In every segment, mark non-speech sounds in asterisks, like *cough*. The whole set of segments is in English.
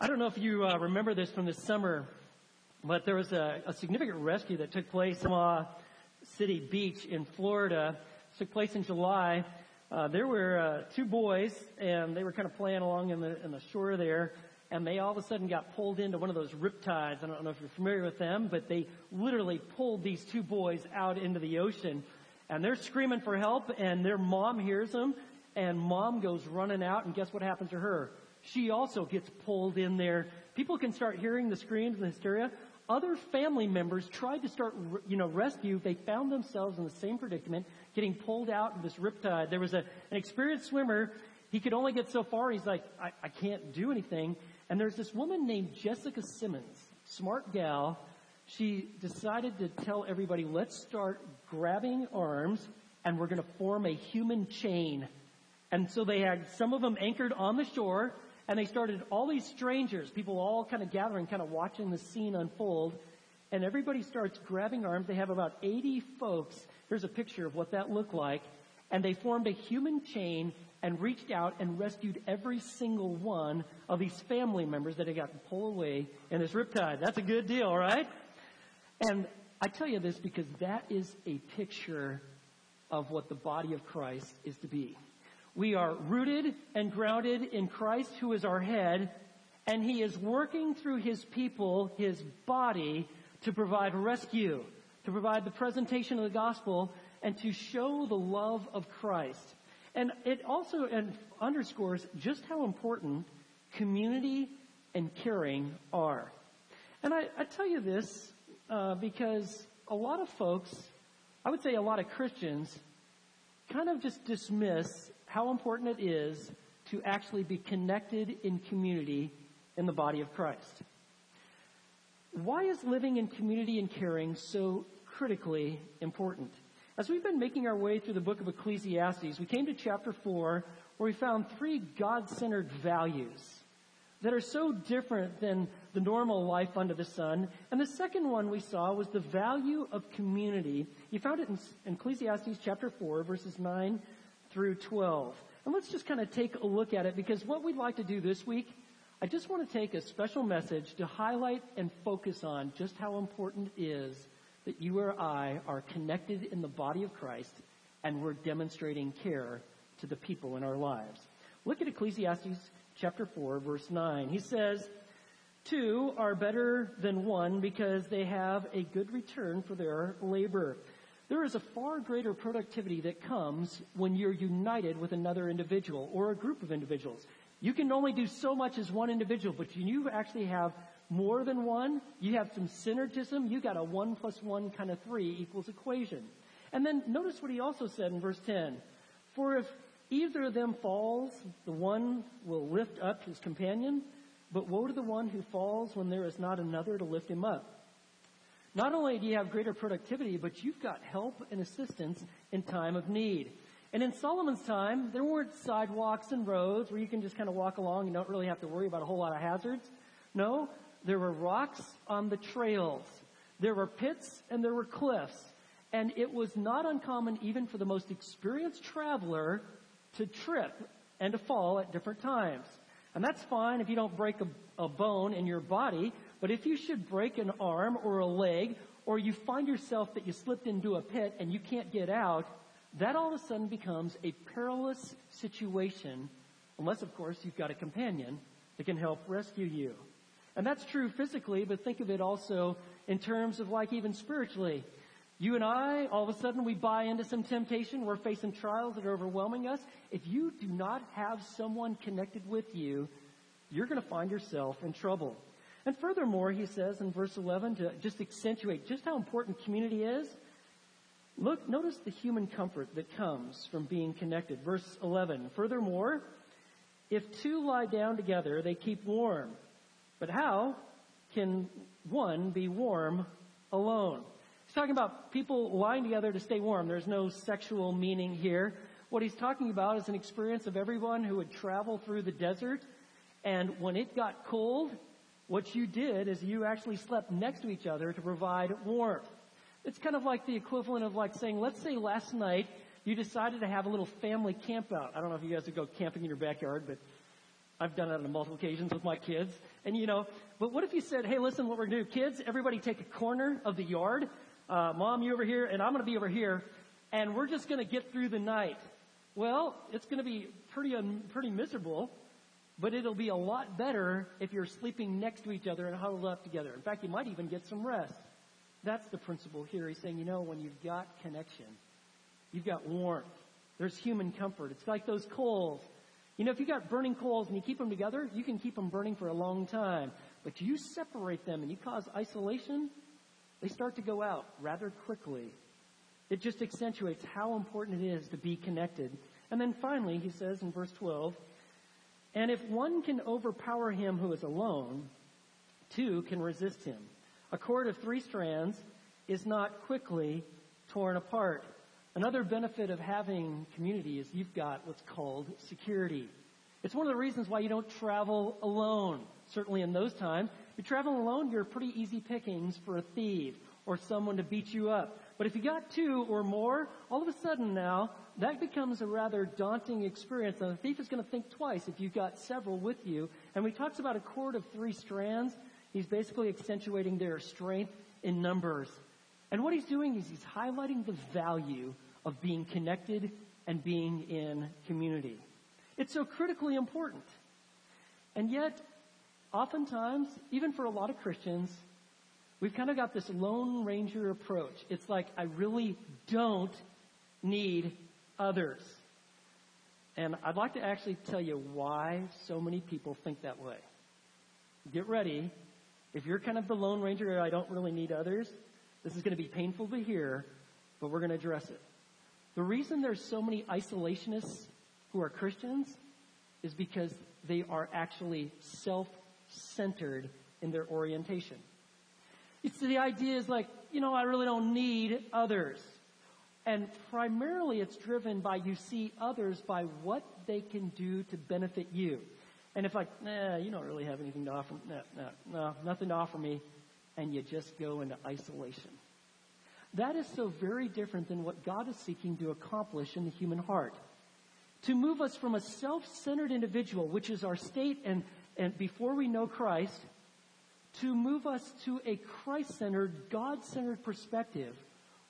I don't know if you uh, remember this from this summer, but there was a, a significant rescue that took place in Panama City Beach in Florida. It took place in July. Uh, there were uh, two boys, and they were kind of playing along in the in the shore there, and they all of a sudden got pulled into one of those rip tides. I don't know if you're familiar with them, but they literally pulled these two boys out into the ocean, and they're screaming for help, and their mom hears them, and mom goes running out, and guess what happens to her? She also gets pulled in there. People can start hearing the screams and the hysteria. Other family members tried to start, you know, rescue. They found themselves in the same predicament, getting pulled out of this riptide. There was a, an experienced swimmer. He could only get so far. He's like, I, I can't do anything. And there's this woman named Jessica Simmons, smart gal. She decided to tell everybody, let's start grabbing arms and we're going to form a human chain. And so they had some of them anchored on the shore and they started all these strangers, people all kind of gathering, kind of watching the scene unfold. And everybody starts grabbing arms. They have about 80 folks. Here's a picture of what that looked like. And they formed a human chain and reached out and rescued every single one of these family members that had gotten pulled away in this riptide. That's a good deal, right? And I tell you this because that is a picture of what the body of Christ is to be. We are rooted and grounded in Christ who is our head, and He is working through His people, His body, to provide rescue, to provide the presentation of the gospel, and to show the love of Christ. And it also underscores just how important community and caring are. And I, I tell you this uh, because a lot of folks, I would say a lot of Christians, kind of just dismiss how important it is to actually be connected in community in the body of Christ. Why is living in community and caring so critically important? As we've been making our way through the book of Ecclesiastes, we came to chapter 4 where we found three God-centered values that are so different than the normal life under the sun. And the second one we saw was the value of community. You found it in Ecclesiastes chapter 4 verses 9 through 12. And let's just kind of take a look at it because what we'd like to do this week, I just want to take a special message to highlight and focus on just how important it is that you or I are connected in the body of Christ and we're demonstrating care to the people in our lives. Look at Ecclesiastes chapter 4 verse 9. He says, Two are better than one because they have a good return for their labor. There is a far greater productivity that comes when you're united with another individual or a group of individuals. You can only do so much as one individual, but when you actually have more than one. You have some synergism. You got a one plus one kind of three equals equation. And then notice what he also said in verse 10. For if either of them falls, the one will lift up his companion, but woe to the one who falls when there is not another to lift him up. Not only do you have greater productivity, but you've got help and assistance in time of need. And in Solomon's time, there weren't sidewalks and roads where you can just kind of walk along and don't really have to worry about a whole lot of hazards. No, there were rocks on the trails. There were pits and there were cliffs. And it was not uncommon even for the most experienced traveler to trip and to fall at different times. And that's fine if you don't break a, a bone in your body, but if you should break an arm or a leg, or you find yourself that you slipped into a pit and you can't get out, that all of a sudden becomes a perilous situation, unless of course you've got a companion that can help rescue you. And that's true physically, but think of it also in terms of like even spiritually. You and I, all of a sudden we buy into some temptation. We're facing trials that are overwhelming us. If you do not have someone connected with you, you're going to find yourself in trouble. And furthermore, he says in verse 11 to just accentuate just how important community is, look, notice the human comfort that comes from being connected. Verse 11, furthermore, if two lie down together, they keep warm. But how can one be warm alone? He's talking about people lying together to stay warm. There's no sexual meaning here. What he's talking about is an experience of everyone who would travel through the desert, and when it got cold, what you did is you actually slept next to each other to provide warmth. It's kind of like the equivalent of like saying, let's say last night you decided to have a little family camp out. I don't know if you guys would go camping in your backyard, but I've done it on multiple occasions with my kids. And you know, but what if you said, hey, listen, what we're to do, kids, everybody take a corner of the yard. Uh, mom, you over here, and I'm to be over here, and we're just to get through the night. Well, it's to be pretty, un- pretty miserable, but it'll be a lot better if you're sleeping next to each other and huddled up together. In fact, you might even get some rest. That's the principle here. He's saying, you know, when you've got connection, you've got warmth, there's human comfort. It's like those coals. You know, if you got burning coals and you keep them together, you can keep them burning for a long time. But you separate them and you cause isolation, they start to go out rather quickly. It just accentuates how important it is to be connected. And then finally, he says in verse 12, and if one can overpower him who is alone, two can resist him. A cord of three strands is not quickly torn apart. Another benefit of having community is you've got what's called security. It's one of the reasons why you don't travel alone. Certainly in those times, if you're traveling alone, you're pretty easy pickings for a thief or someone to beat you up. But if you got two or more, all of a sudden now, that becomes a rather daunting experience. And the thief is going to think twice if you've got several with you. And when he talks about a cord of three strands, he's basically accentuating their strength in numbers. And what he's doing is he's highlighting the value of being connected and being in community. It's so critically important. And yet, oftentimes, even for a lot of Christians, we've kind of got this Lone Ranger approach. It's like, I really don't need others. And I'd like to actually tell you why so many people think that way. Get ready. If you're kind of the Lone Ranger, I don't really need others, this is going to be painful to hear, but we're going to address it. The reason there's so many isolationists who are Christians is because they are actually self-centered in their orientation. It's the idea is like, you know, I really don't need others. And primarily it's driven by you see others by what they can do to benefit you. And if like, nah, you don't really have anything to offer, no, no, no, nothing to offer me, and you just go into isolation. That is so very different than what God is seeking to accomplish in the human heart. To move us from a self-centered individual, which is our state and, and before we know Christ, to move us to a Christ-centered, God-centered perspective,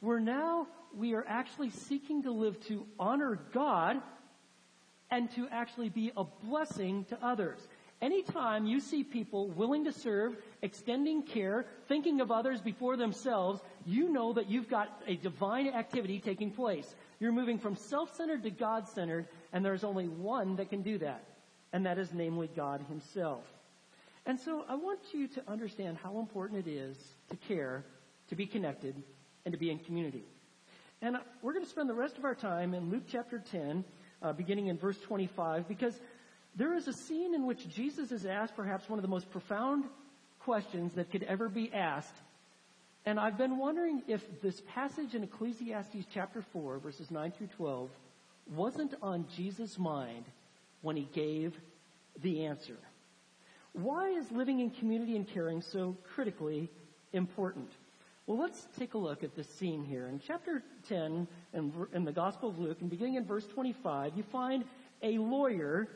where now we are actually seeking to live to honor God and to actually be a blessing to others. Anytime you see people willing to serve, extending care, thinking of others before themselves, you know that you've got a divine activity taking place. You're moving from self-centered to God-centered, and there's only one that can do that. And that is namely God himself. And so I want you to understand how important it is to care, to be connected, and to be in community. And we're going to spend the rest of our time in Luke chapter 10, uh, beginning in verse 25, because there is a scene in which Jesus is asked perhaps one of the most profound questions that could ever be asked. And I've been wondering if this passage in Ecclesiastes chapter 4, verses 9 through 12, wasn't on Jesus' mind when he gave the answer. Why is living in community and caring so critically important? Well, let's take a look at this scene here. In chapter 10 in, the Gospel of Luke, and beginning in verse 25, you find a lawyer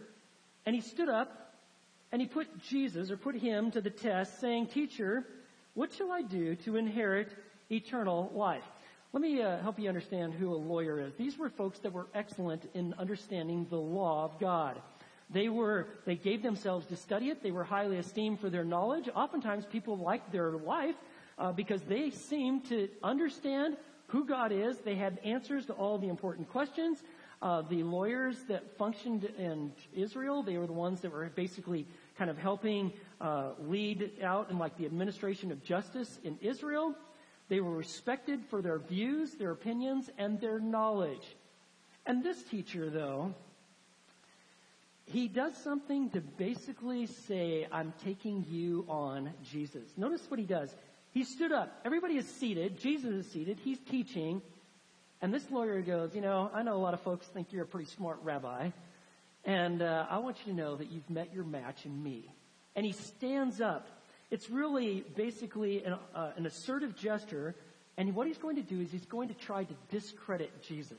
and he stood up and he put Jesus or put him to the test saying, teacher, what shall I do to inherit eternal life? Let me uh, help you understand who a lawyer is. These were folks that were excellent in understanding the law of God. They were, they gave themselves to study it. They were highly esteemed for their knowledge. Oftentimes people liked their life uh, because they seemed to understand who God is. They had answers to all the important questions. Uh, the lawyers that functioned in Israel, they were the ones that were basically kind of helping uh, lead out in like the administration of justice in Israel. They were respected for their views, their opinions, and their knowledge. And this teacher, though, he does something to basically say, I'm taking you on Jesus. Notice what he does. He stood up. Everybody is seated. Jesus is seated. He's teaching. And this lawyer goes, you know, I know a lot of folks think you're a pretty smart rabbi, and uh, I want you to know that you've met your match in me. And he stands up. It's really basically an, uh, an assertive gesture, and what he's going to do is he's going to try to discredit Jesus.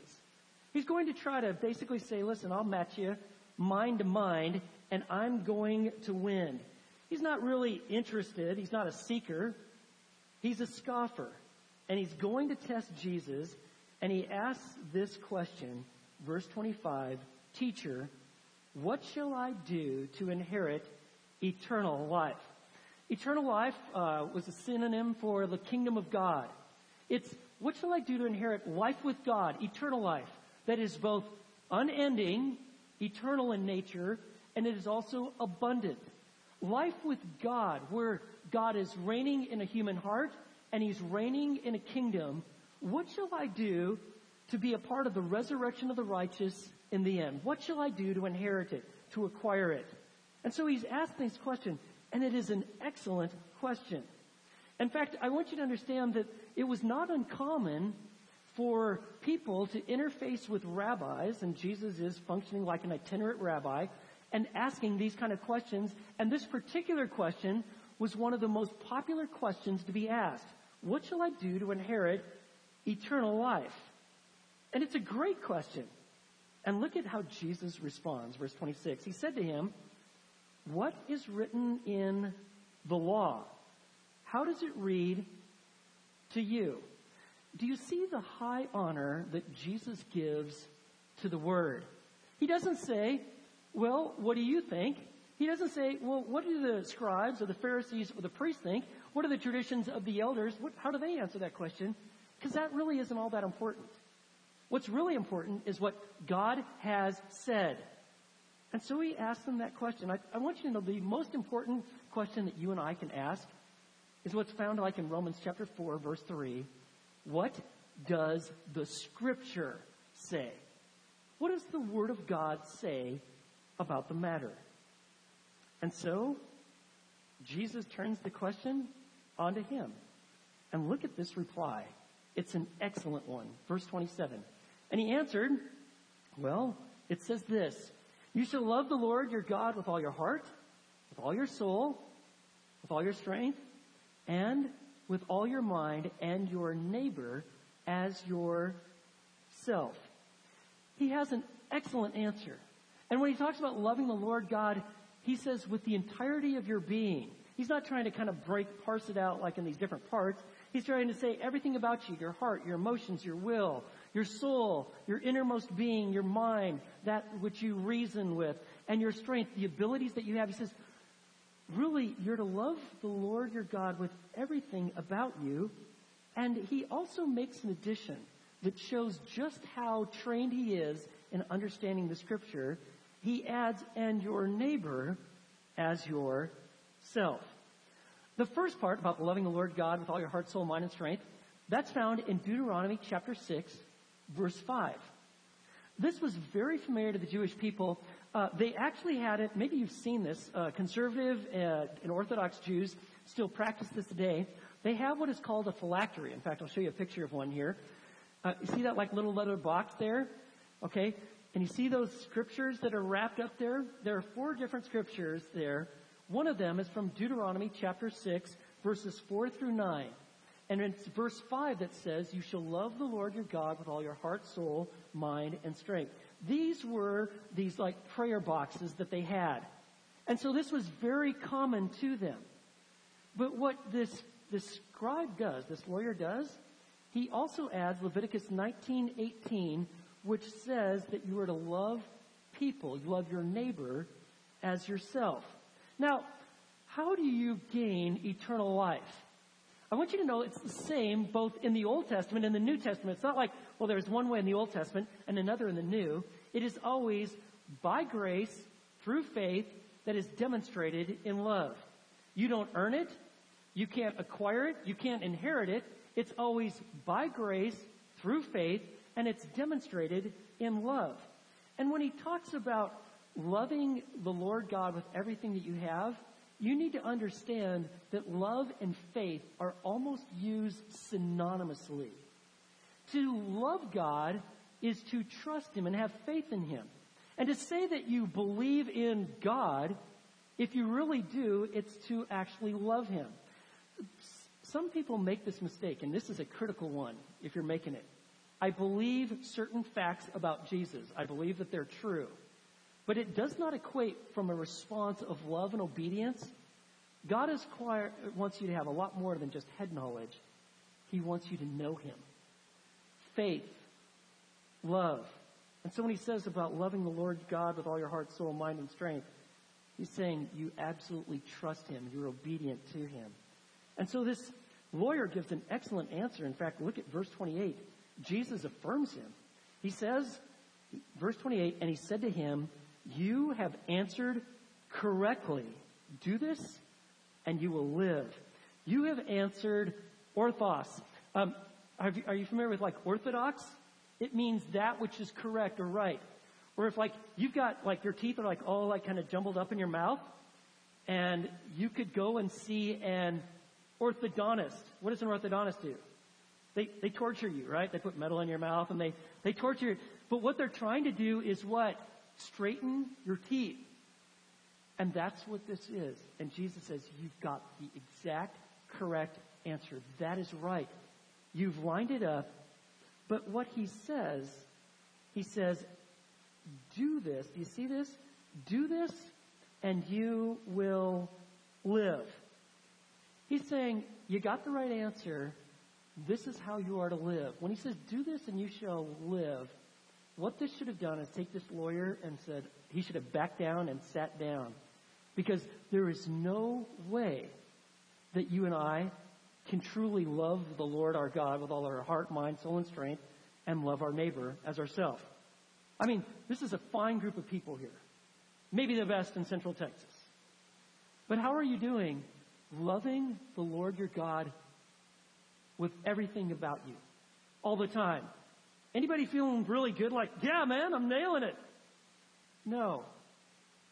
He's going to try to basically say, listen, I'll match you mind to mind, and I'm going to win. He's not really interested. He's not a seeker. He's a scoffer. And he's going to test Jesus, and he asks this question, verse 25, Teacher, what shall I do to inherit eternal life? Eternal life uh, was a synonym for the kingdom of God. It's what shall I do to inherit life with God, eternal life, that is both unending, eternal in nature, and it is also abundant. Life with God, where God is reigning in a human heart and He's reigning in a kingdom. What shall I do to be a part of the resurrection of the righteous in the end? What shall I do to inherit it, to acquire it? And so he's asking this question, and it is an excellent question. In fact, I want you to understand that it was not uncommon for people to interface with rabbis, and Jesus is functioning like an itinerant rabbi, and asking these kind of questions. And this particular question was one of the most popular questions to be asked. What shall I do to inherit eternal life? And it's a great question. And look at how Jesus responds, verse 26. He said to him, What is written in the law? How does it read to you? Do you see the high honor that Jesus gives to the Word? He doesn't say, Well, what do you think? He doesn't say, Well, what do the scribes or the Pharisees or the priests think? What are the traditions of the elders? What, how do they answer that question? Because that really isn't all that important. What's really important is what God has said. And so he asked them that question. I, I, want you to know the most important question that you and I can ask is what's found like in Romans chapter 4 verse 3. What does the scripture say? What does the word of God say about the matter? And so Jesus turns the question onto him. And look at this reply. It's an excellent one. Verse 27. And he answered, Well, it says this You shall love the Lord your God with all your heart, with all your soul, with all your strength, and with all your mind, and your neighbor as yourself. He has an excellent answer. And when he talks about loving the Lord God, he says with the entirety of your being. He's not trying to kind of break, parse it out like in these different parts. He's trying to say everything about you, your heart, your emotions, your will, your soul, your innermost being, your mind, that which you reason with, and your strength, the abilities that you have. He says, really, you're to love the Lord your God with everything about you. And he also makes an addition that shows just how trained he is in understanding the scripture. He adds, and your neighbor as yourself. The first part about loving the Lord God with all your heart, soul, mind, and strength, that's found in Deuteronomy chapter 6, verse 5. This was very familiar to the Jewish people. Uh, they actually had it, maybe you've seen this, uh, conservative uh, and Orthodox Jews still practice this today. They have what is called a phylactery. In fact, I'll show you a picture of one here. Uh, you see that like little leather box there? Okay? And you see those scriptures that are wrapped up there? There are four different scriptures there one of them is from Deuteronomy chapter 6, verses 4 through 9. And it's verse 5 that says, You shall love the Lord your God with all your heart, soul, mind, and strength. These were these like prayer boxes that they had. And so this was very common to them. But what this, this scribe does, this lawyer does, he also adds Leviticus 19:18, which says that you are to love people, you love your neighbor as yourself. Now, how do you gain eternal life? I want you to know it's the same both in the Old Testament and the New Testament. It's not like, well, there's one way in the Old Testament and another in the New. It is always by grace, through faith, that is demonstrated in love. You don't earn it. You can't acquire it. You can't inherit it. It's always by grace, through faith, and it's demonstrated in love. And when he talks about loving the Lord God with everything that you have, you need to understand that love and faith are almost used synonymously. To love God is to trust Him and have faith in Him. And to say that you believe in God, if you really do, it's to actually love Him. Some people make this mistake, and this is a critical one if you're making it. I believe certain facts about Jesus. I believe that they're true. But it does not equate from a response of love and obedience. God is choir, wants you to have a lot more than just head knowledge. He wants you to know Him. Faith, love. And so when he says about loving the Lord God with all your heart, soul, mind, and strength, he's saying you absolutely trust Him. You're obedient to Him. And so this lawyer gives an excellent answer. In fact, look at verse 28. Jesus affirms him. He says, verse 28, and he said to him, you have answered correctly. Do this and you will live. You have answered orthos. Um, are, you, are you familiar with like orthodox? It means that which is correct or right. Or if like you've got like your teeth are like all like kind of jumbled up in your mouth, and you could go and see an orthodontist. What does an orthodontist do? They they torture you, right? They put metal in your mouth and they they torture you. But what they're trying to do is what? Straighten your teeth. And that's what this is. And Jesus says, You've got the exact correct answer. That is right. You've lined it up. But what he says, he says, Do this. Do you see this? Do this, and you will live. He's saying, You got the right answer. This is how you are to live. When he says, Do this, and you shall live, what this should have done is take this lawyer and said, he should have backed down and sat down. Because there is no way that you and I can truly love the Lord our God with all our heart, mind, soul, and strength and love our neighbor as ourselves. I mean, this is a fine group of people here. Maybe the best in Central Texas. But how are you doing loving the Lord your God with everything about you all the time? Anybody feeling really good like, yeah, man, I'm nailing it? No.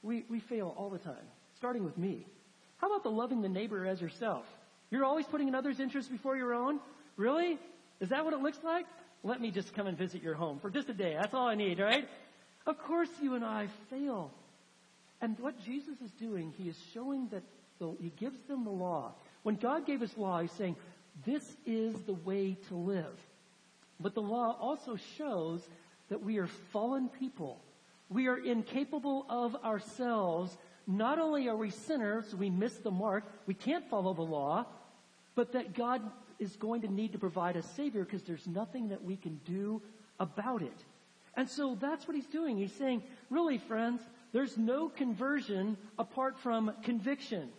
We, we fail all the time, starting with me. How about the loving the neighbor as yourself? You're always putting another's interest before your own? Really? Is that what it looks like? Let me just come and visit your home for just a day. That's all I need, right? Of course you and I fail. And what Jesus is doing, he is showing that the, he gives them the law. When God gave us law, he's saying, this is the way to live. But the law also shows that we are fallen people. We are incapable of ourselves. Not only are we sinners, we miss the mark, we can't follow the law, but that God is going to need to provide a Savior because there's nothing that we can do about it. And so that's what he's doing. He's saying, really, friends, there's no conversion apart from conviction.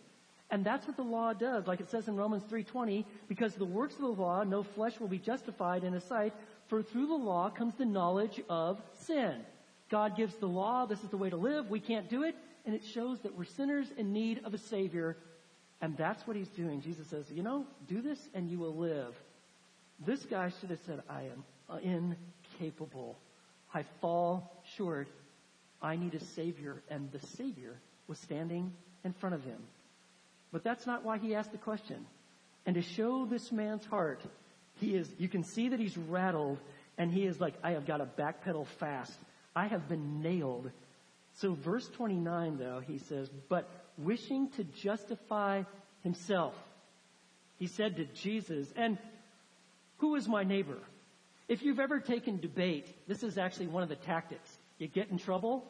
And that's what the law does, like it says in Romans 3.20, because the works of the law, no flesh will be justified in his sight, for through the law comes the knowledge of sin. God gives the law, this is the way to live, we can't do it, and it shows that we're sinners in need of a Savior, and that's what he's doing. Jesus says, you know, do this and you will live. This guy should have said, I am incapable. I fall short. I need a Savior, and the Savior was standing in front of him. But that's not why he asked the question. And to show this man's heart, he is, you can see that he's rattled and he is like, I have got to backpedal fast. I have been nailed. So verse 29 though, he says, but wishing to justify himself, he said to Jesus, and who is my neighbor? If you've ever taken debate, this is actually one of the tactics. You get in trouble,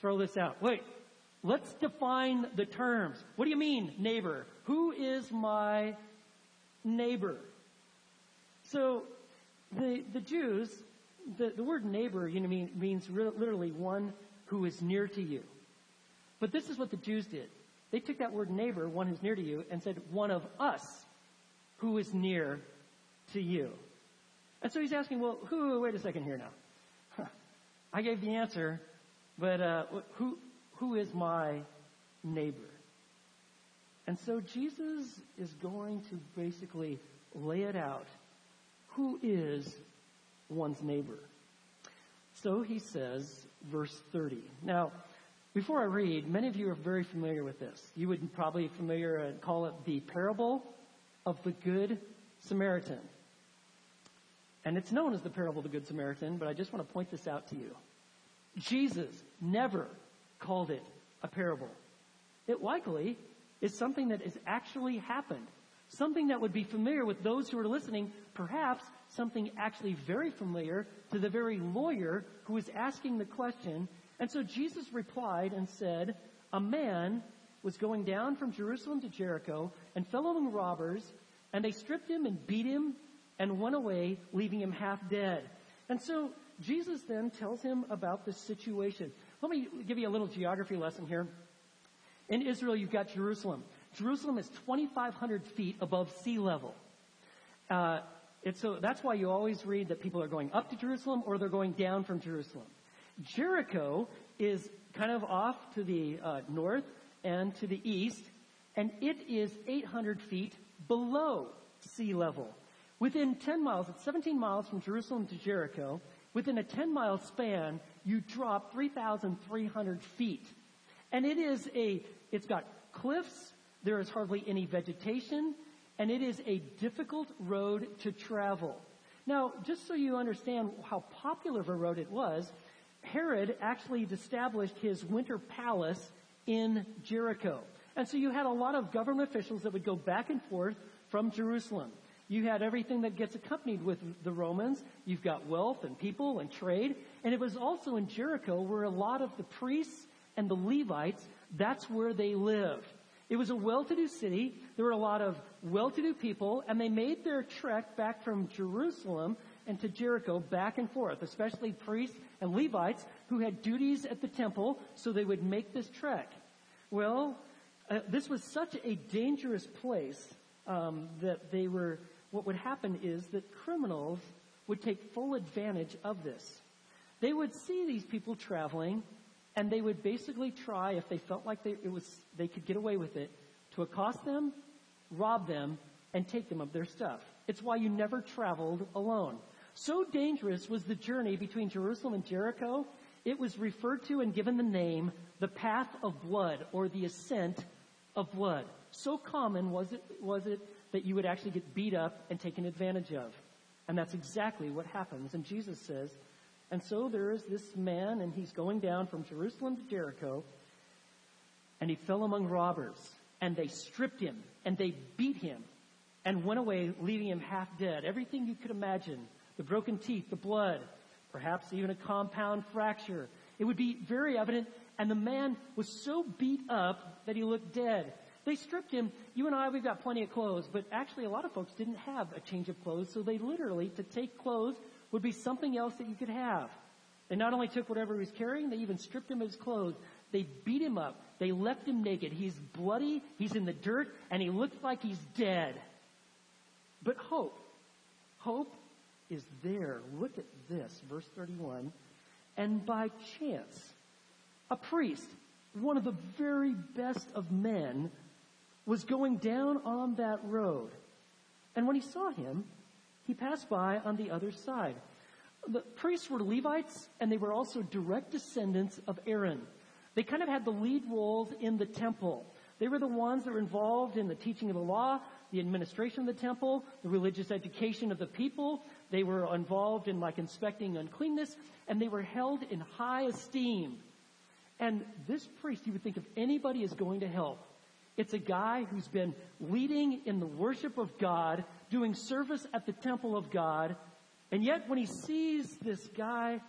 throw this out. Wait, Let's define the terms. What do you mean, neighbor? Who is my neighbor? So, the, the Jews, the, the word neighbor, you know, mean, means re- literally one who is near to you. But this is what the Jews did. They took that word neighbor, one who's near to you, and said one of us who is near to you. And so he's asking, well, who, wait a second here now. *laughs* I gave the answer, but uh, who, who is my neighbor? And so Jesus is going to basically lay it out. Who is one's neighbor? So he says, verse 30. Now, before I read, many of you are very familiar with this. You would probably familiar and call it the parable of the Good Samaritan. And it's known as the parable of the Good Samaritan, but I just want to point this out to you. Jesus never called it a parable. It likely is something that has actually happened. Something that would be familiar with those who are listening, perhaps something actually very familiar to the very lawyer who is asking the question. And so Jesus replied and said, A man was going down from Jerusalem to Jericho and fell among robbers, and they stripped him and beat him and went away, leaving him half dead. And so Jesus then tells him about the situation. Let me give you a little geography lesson here. In Israel, you've got Jerusalem. Jerusalem is 2,500 feet above sea level. Uh, so that's why you always read that people are going up to Jerusalem or they're going down from Jerusalem. Jericho is kind of off to the uh, north and to the east, and it is 800 feet below sea level. Within 10 miles, it's 17 miles from Jerusalem to Jericho. Within a 10 mile span, you drop 3,300 feet. And it is a, it's got cliffs, there is hardly any vegetation, and it is a difficult road to travel. Now, just so you understand how popular of a road it was, Herod actually established his winter palace in Jericho. And so you had a lot of government officials that would go back and forth from Jerusalem. You had everything that gets accompanied with the Romans. You've got wealth and people and trade. And it was also in Jericho where a lot of the priests and the Levites, that's where they lived. It was a well-to-do city. There were a lot of well-to-do people, and they made their trek back from Jerusalem and to Jericho back and forth, especially priests and Levites who had duties at the temple, so they would make this trek. Well, uh, this was such a dangerous place um, that they were. What would happen is that criminals would take full advantage of this. They would see these people traveling, and they would basically try, if they felt like they, it was, they could get away with it, to accost them, rob them, and take them of their stuff. It's why you never traveled alone. So dangerous was the journey between Jerusalem and Jericho, it was referred to and given the name the path of blood or the ascent of blood. So common was it, was it that you would actually get beat up and taken advantage of. And that's exactly what happens. And Jesus says, and so there is this man, and he's going down from Jerusalem to Jericho, and he fell among robbers, and they stripped him, and they beat him, and went away, leaving him half dead. Everything you could imagine the broken teeth, the blood, perhaps even a compound fracture. It would be very evident, and the man was so beat up that he looked dead. They stripped him. You and I, we've got plenty of clothes, but actually a lot of folks didn't have a change of clothes, so they literally, to take clothes would be something else that you could have. They not only took whatever he was carrying, they even stripped him of his clothes. They beat him up. They left him naked. He's bloody, he's in the dirt, and he looks like he's dead. But hope, hope is there. Look at this, verse 31. And by chance, a priest, one of the very best of men, was going down on that road. And when he saw him, he passed by on the other side. The priests were Levites, and they were also direct descendants of Aaron. They kind of had the lead roles in the temple. They were the ones that were involved in the teaching of the law, the administration of the temple, the religious education of the people. They were involved in like inspecting uncleanness, and they were held in high esteem. And this priest, you would think if anybody is going to help, it's a guy who's been leading in the worship of God, doing service at the temple of God, and yet when he sees this guy,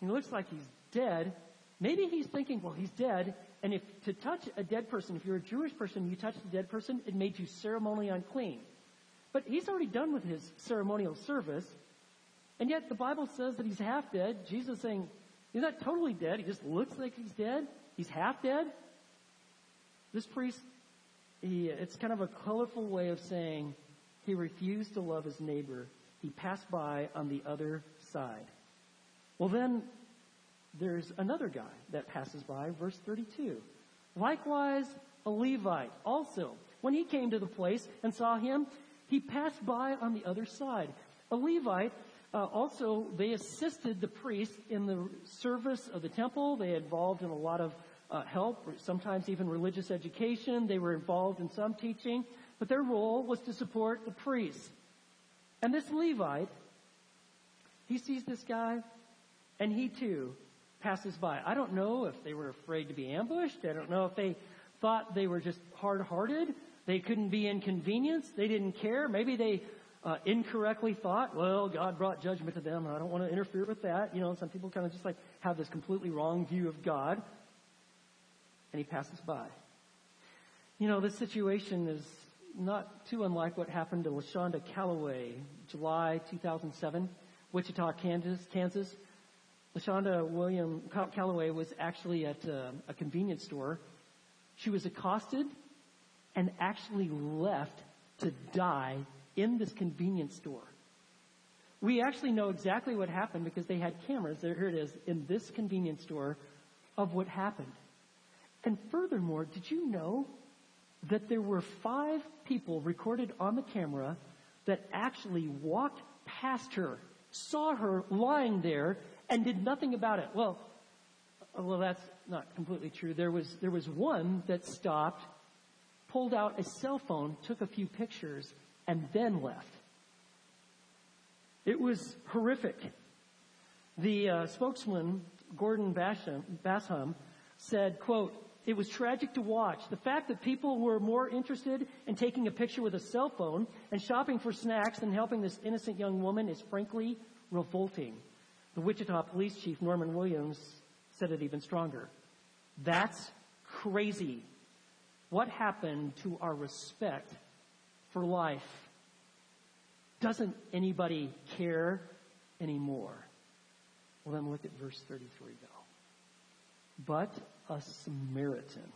he looks like he's dead, maybe he's thinking, well, he's dead, and if to touch a dead person, if you're a Jewish person, you touch the dead person, it made you ceremonially unclean. But he's already done with his ceremonial service, and yet the Bible says that he's half dead. Jesus saying, he's not totally dead. He just looks like he's dead. He's half dead. This priest, he, it's kind of a colorful way of saying he refused to love his neighbor. He passed by on the other side. Well then, there's another guy that passes by, verse 32. Likewise, a Levite also. When he came to the place and saw him, he passed by on the other side. A Levite, uh, also, they assisted the priest in the service of the temple. They involved in a lot of uh, help, sometimes even religious education. They were involved in some teaching, but their role was to support the priest. And this Levite, he sees this guy, and he too passes by. I don't know if they were afraid to be ambushed. I don't know if they thought they were just hard-hearted. They couldn't be inconvenienced. They didn't care. Maybe they uh, incorrectly thought, well, God brought judgment to them. and I don't want to interfere with that. You know, some people kind of just like have this completely wrong view of God. And he passes by. You know, this situation is not too unlike what happened to LaShonda Calloway, July 2007, Wichita, Kansas. LaShonda William Calloway was actually at a, a convenience store. She was accosted and actually left to die in this convenience store. We actually know exactly what happened because they had cameras, there, here it is, in this convenience store of what happened. And furthermore, did you know that there were five people recorded on the camera that actually walked past her, saw her lying there, and did nothing about it? Well, well, that's not completely true. There was, there was one that stopped, pulled out a cell phone, took a few pictures, and then left. It was horrific. The uh, spokesman, Gordon Basham, Basham, said, quote, it was tragic to watch. The fact that people were more interested in taking a picture with a cell phone and shopping for snacks than helping this innocent young woman is frankly revolting. The Wichita police chief, Norman Williams, said it even stronger. That's crazy. What happened to our respect for life? Doesn't anybody care anymore? Well, then look at verse 33 though. But a Samaritan.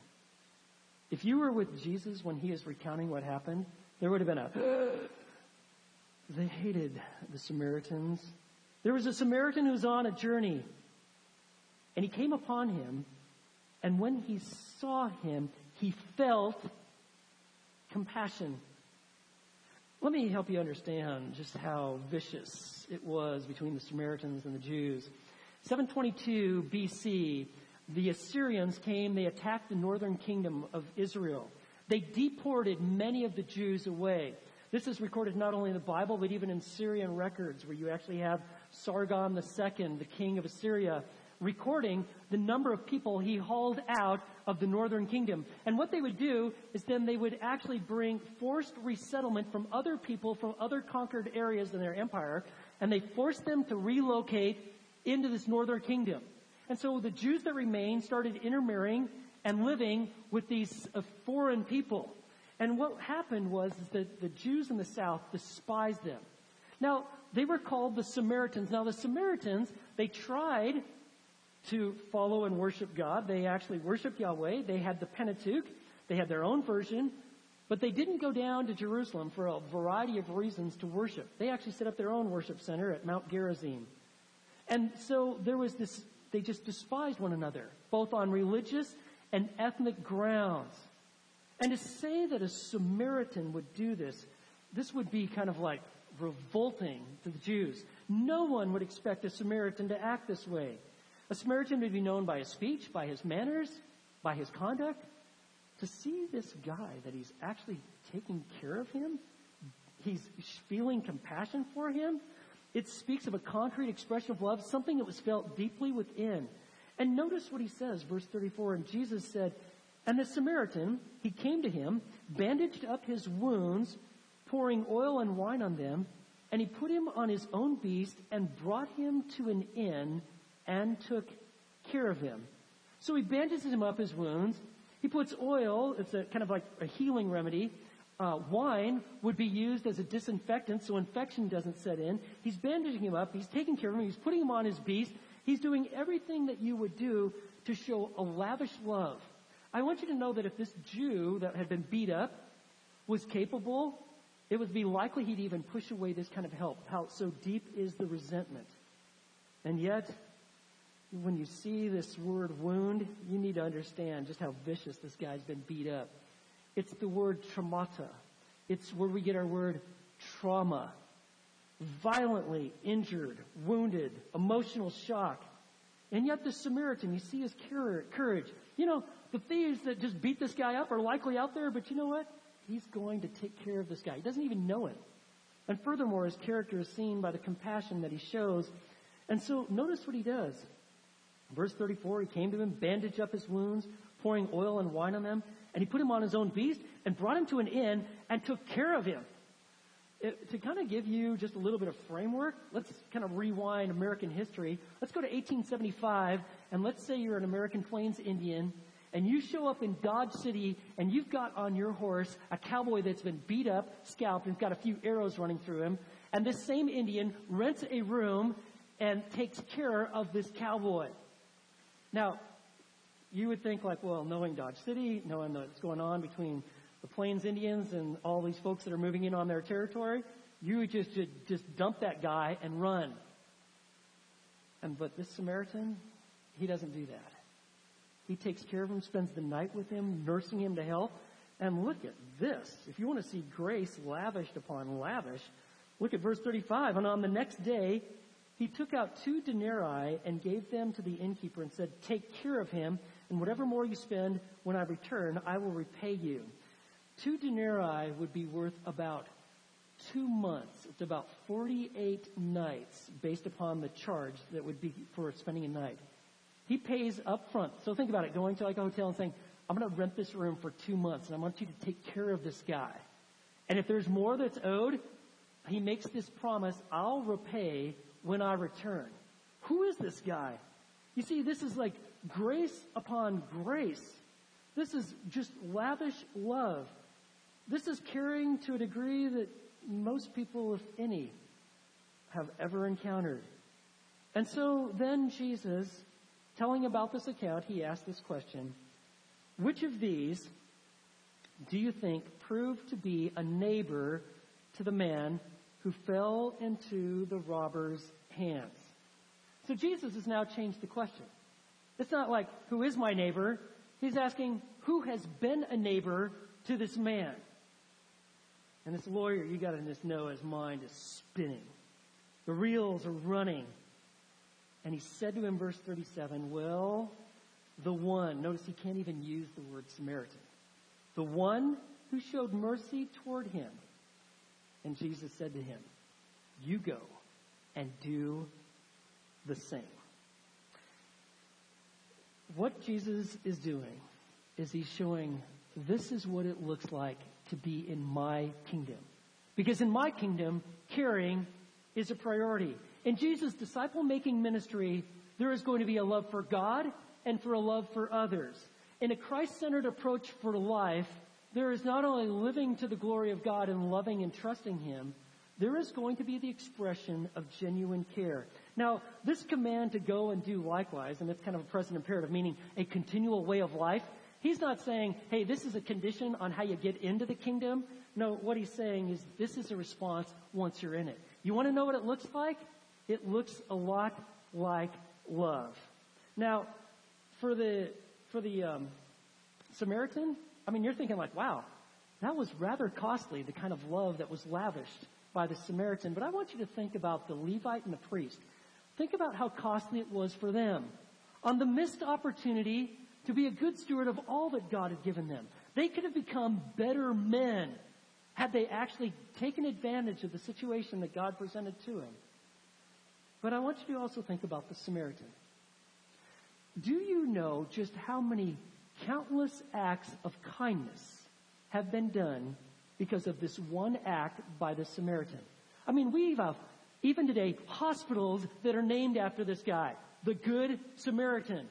If you were with Jesus when he is recounting what happened, there would have been a. *gasps* they hated the Samaritans. There was a Samaritan who was on a journey, and he came upon him, and when he saw him, he felt compassion. Let me help you understand just how vicious it was between the Samaritans and the Jews. 722 BC, the Assyrians came, they attacked the northern kingdom of Israel. They deported many of the Jews away. This is recorded not only in the Bible, but even in Syrian records, where you actually have Sargon II, the king of Assyria, recording the number of people he hauled out of the northern kingdom. And what they would do is then they would actually bring forced resettlement from other people from other conquered areas in their empire, and they forced them to relocate into this northern kingdom. And so the Jews that remained started intermarrying and living with these uh, foreign people. And what happened was that the Jews in the south despised them. Now, they were called the Samaritans. Now, the Samaritans, they tried to follow and worship God. They actually worshiped Yahweh. They had the Pentateuch. They had their own version. But they didn't go down to Jerusalem for a variety of reasons to worship. They actually set up their own worship center at Mount Gerizim. And so there was this they just despised one another, both on religious and ethnic grounds. And to say that a Samaritan would do this, this would be kind of like revolting to the Jews. No one would expect a Samaritan to act this way. A Samaritan would be known by his speech, by his manners, by his conduct. To see this guy, that he's actually taking care of him, he's feeling compassion for him, it speaks of a concrete expression of love, something that was felt deeply within. And notice what he says, verse 34. And Jesus said, And the Samaritan, he came to him, bandaged up his wounds, pouring oil and wine on them, and he put him on his own beast and brought him to an inn and took care of him. So he bandages him up his wounds. He puts oil, it's a kind of like a healing remedy, uh, wine would be used as a disinfectant so infection doesn't set in. He's bandaging him up. He's taking care of him. He's putting him on his beast. He's doing everything that you would do to show a lavish love. I want you to know that if this Jew that had been beat up was capable, it would be likely he'd even push away this kind of help. How so deep is the resentment? And yet, when you see this word wound, you need to understand just how vicious this guy's been beat up. It's the word traumata. It's where we get our word trauma. Violently injured, wounded, emotional shock. And yet the Samaritan, you see his courage. You know, the thieves that just beat this guy up are likely out there, but you know what? He's going to take care of this guy. He doesn't even know it. And furthermore, his character is seen by the compassion that he shows. And so notice what he does. Verse 34, he came to him, bandaged up his wounds, pouring oil and wine on them and he put him on his own beast and brought him to an inn and took care of him. it, to kind of give you just a little bit of framework, let's kind of rewind American history. Let's go to 1875, and let's say you're an American Plains Indian, and you show up in Dodge City, and you've got on your horse a cowboy that's been beat up, scalped, and got a few arrows running through him. And this same Indian rents a room and takes care of this cowboy. Now, you would think like, well, knowing Dodge City, knowing what's going on between the Plains Indians and all these folks that are moving in on their territory, you would just, just, dump that guy and run. And but this Samaritan, he doesn't do that. He takes care of him, spends the night with him, nursing him to health. And look at this. If you want to see grace lavished upon lavish, look at verse 35. And on the next day, he took out two denarii and gave them to the innkeeper and said, Take care of him, and whatever more you spend when I return, I will repay you. Two denarii would be worth about two months. It's about 48 nights based upon the charge that would be for spending a night. He pays up front. So think about it, going to like a hotel and saying, I'm going to rent this room for two months and I want you to take care of this guy. And if there's more that's owed, he makes this promise, I'll repay when I return. Who is this guy? You see, this is like grace upon grace. This is just lavish love. This is caring to a degree that most people, if any, have ever encountered. And so then Jesus, telling about this account, he asked this question Which of these do you think proved to be a neighbor to the man who fell into the robber's hands? So Jesus has now changed the question. It's not like, who is my neighbor? He's asking, who has been a neighbor to this man? And this lawyer, you gotta just know his mind is spinning. The reels are running. And he said to him, verse 37, well, the one, notice he can't even use the word Samaritan. The one who showed mercy toward him. And Jesus said to him, you go and do the same. What Jesus is doing is he's showing this is what it looks like to be in my kingdom. Because in my kingdom, caring is a priority. In Jesus' disciple making ministry, there is going to be a love for God and for a love for others. In a Christ centered approach for life, there is not only living to the glory of God and loving and trusting Him, there is going to be the expression of genuine care. Now, this command to go and do likewise, and it's kind of a present imperative, meaning a continual way of life, He's not saying, hey, this is a condition on how you get into the kingdom. No, what he's saying is this is a response once you're in it. You want to know what it looks like? It looks a lot like love. Now, for the for the um, Samaritan, I mean, you're thinking like, wow, that was rather costly. The kind of love that was lavished by the Samaritan. But I want you to think about the Levite and the priest. Think about how costly it was for them. On the missed opportunity to be a good steward of all that God had given them. They could have become better men had they actually taken advantage of the situation that God presented to him. But I want you to also think about the Samaritan. Do you know just how many countless acts of kindness have been done because of this one act by the Samaritan? I mean, we have, even today, hospitals that are named after this guy, the Good Samaritan.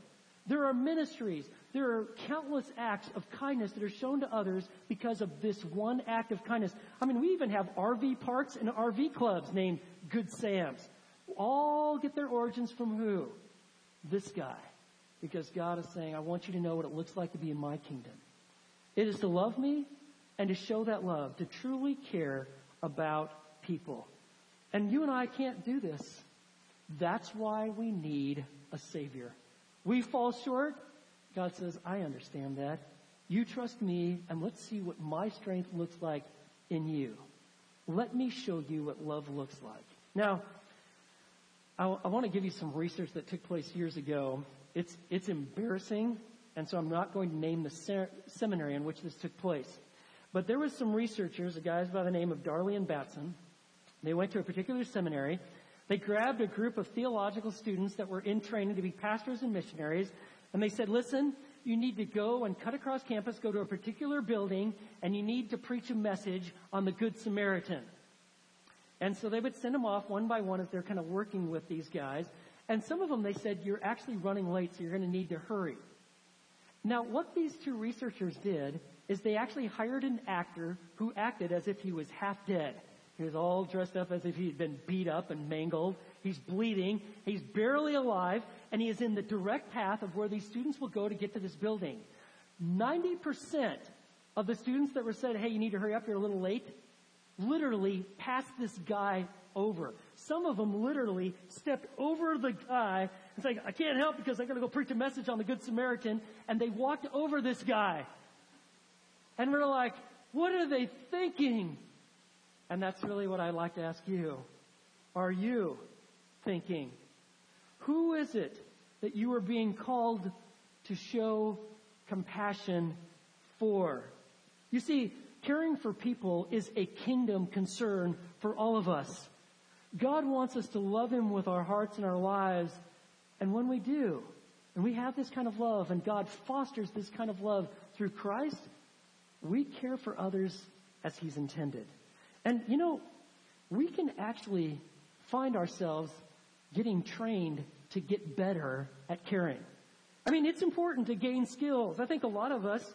There are ministries. There are countless acts of kindness that are shown to others because of this one act of kindness. I mean, we even have RV parks and RV clubs named Good Sam's. All get their origins from who? This guy. Because God is saying, I want you to know what it looks like to be in my kingdom. It is to love me and to show that love, to truly care about people. And you and I can't do this. That's why we need a Savior. We fall short. God says, I understand that. You trust me, and let's see what my strength looks like in you. Let me show you what love looks like. Now, I, I want to give you some research that took place years ago. It's, it's embarrassing, and so I'm not going to name the ser- seminary in which this took place. But there was some researchers, a guys by the name of Darley and Batson. They went to a particular seminary they grabbed a group of theological students that were in training to be pastors and missionaries, and they said, listen, you need to go and cut across campus, go to a particular building, and you need to preach a message on the Good Samaritan. And so they would send them off one by one as they're kind of working with these guys. And some of them they said, you're actually running late, so you're going to need to hurry. Now, what these two researchers did is they actually hired an actor who acted as if he was half dead. He was all dressed up as if he'd been beat up and mangled. He's bleeding. He's barely alive. And he is in the direct path of where these students will go to get to this building. 90% of the students that were said, hey, you need to hurry up, you're a little late, literally passed this guy over. Some of them literally stepped over the guy and said, I can't help because I gotta go preach a message on the Good Samaritan. And they walked over this guy. And we're like, what are they thinking? And that's really what I'd like to ask you. Are you thinking? Who is it that you are being called to show compassion for? You see, caring for people is a kingdom concern for all of us. God wants us to love Him with our hearts and our lives. And when we do, and we have this kind of love, and God fosters this kind of love through Christ, we care for others as He's intended. And you know, we can actually find ourselves getting trained to get better at caring. I mean, it's important to gain skills. I think a lot of us,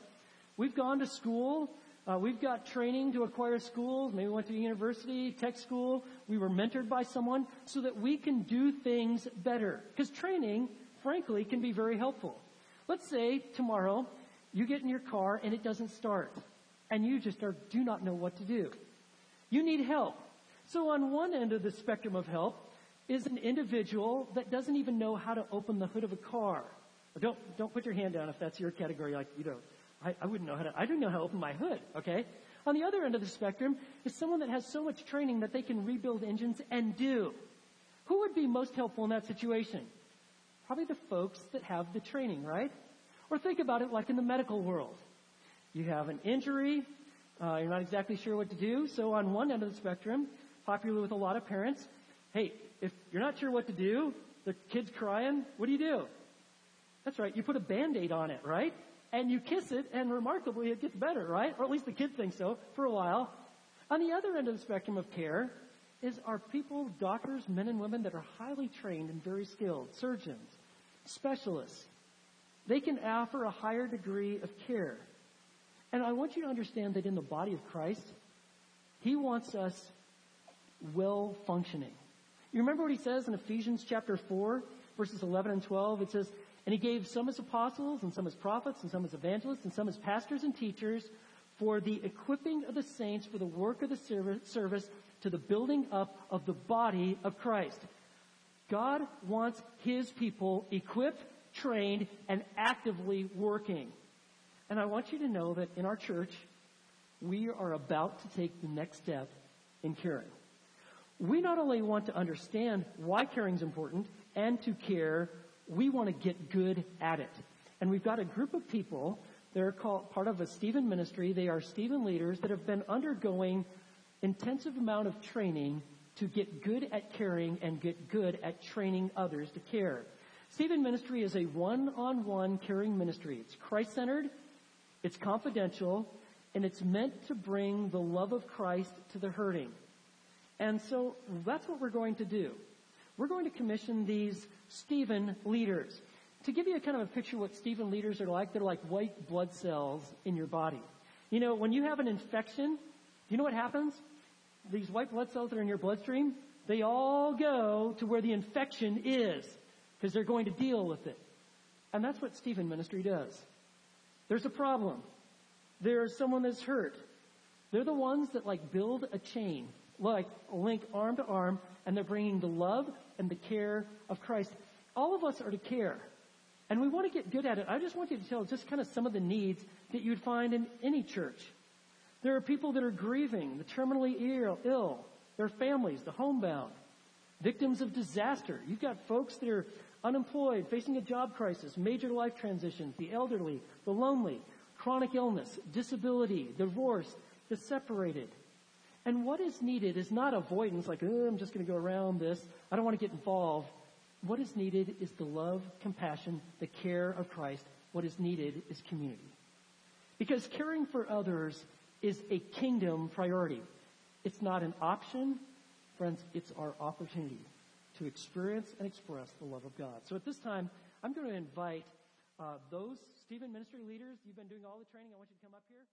we've gone to school, uh, we've got training to acquire schools, maybe we went to university, tech school, we were mentored by someone so that we can do things better. Because training, frankly, can be very helpful. Let's say tomorrow you get in your car and it doesn't start and you just are, do not know what to do. You need help. So on one end of the spectrum of help is an individual that doesn't even know how to open the hood of a car. Don't, don't put your hand down if that's your category. Like, you know, I, I wouldn't know how to, I don't know how to open my hood, okay? On the other end of the spectrum is someone that has so much training that they can rebuild engines and do. Who would be most helpful in that situation? Probably the folks that have the training, right? Or think about it like in the medical world. You have an injury, uh, you're not exactly sure what to do. So on one end of the spectrum, popular with a lot of parents, hey, if you're not sure what to do, the kid's crying, what do you do? That's right, you put a band-aid on it, right? And you kiss it, and remarkably it gets better, right? Or at least the kid thinks so, for a while. On the other end of the spectrum of care is our people, doctors, men and women that are highly trained and very skilled, surgeons, specialists. They can offer a higher degree of care. And I want you to understand that in the body of Christ, He wants us well functioning. You remember what He says in Ephesians chapter 4, verses 11 and 12? It says, And He gave some as apostles, and some as prophets, and some as evangelists, and some as pastors and teachers for the equipping of the saints for the work of the service to the building up of the body of Christ. God wants His people equipped, trained, and actively working. And I want you to know that in our church, we are about to take the next step in caring. We not only want to understand why caring is important and to care, we want to get good at it. And we've got a group of people that are called part of a Stephen ministry. They are Stephen leaders that have been undergoing intensive amount of training to get good at caring and get good at training others to care. Stephen ministry is a one-on-one caring ministry. It's Christ-centered. It's confidential and it's meant to bring the love of Christ to the hurting. And so that's what we're going to do. We're going to commission these Stephen leaders. To give you a kind of a picture of what Stephen leaders are like, they're like white blood cells in your body. You know, when you have an infection, you know what happens? These white blood cells that are in your bloodstream, they all go to where the infection is because they're going to deal with it. And that's what Stephen Ministry does. There's a problem. There's someone that's hurt. They're the ones that like build a chain, like link arm to arm, and they're bringing the love and the care of Christ. All of us are to care. And we want to get good at it. I just want you to tell just kind of some of the needs that you'd find in any church. There are people that are grieving, the terminally Ill, their families, the homebound, victims of disaster. You've got folks that are unemployed, facing a job crisis, major life transitions, the elderly, the lonely, chronic illness, disability, divorce, the separated. And what is needed is not avoidance, like, oh, I'm just going to go around this. I don't want to get involved. What is needed is the love, compassion, the care of Christ. What is needed is community. Because caring for others is a kingdom priority. It's not an option. Friends, it's our opportunity to experience and express the love of God. So at this time, I'm going to invite uh, those Stephen ministry leaders. You've been doing all the training. I want you to come up here.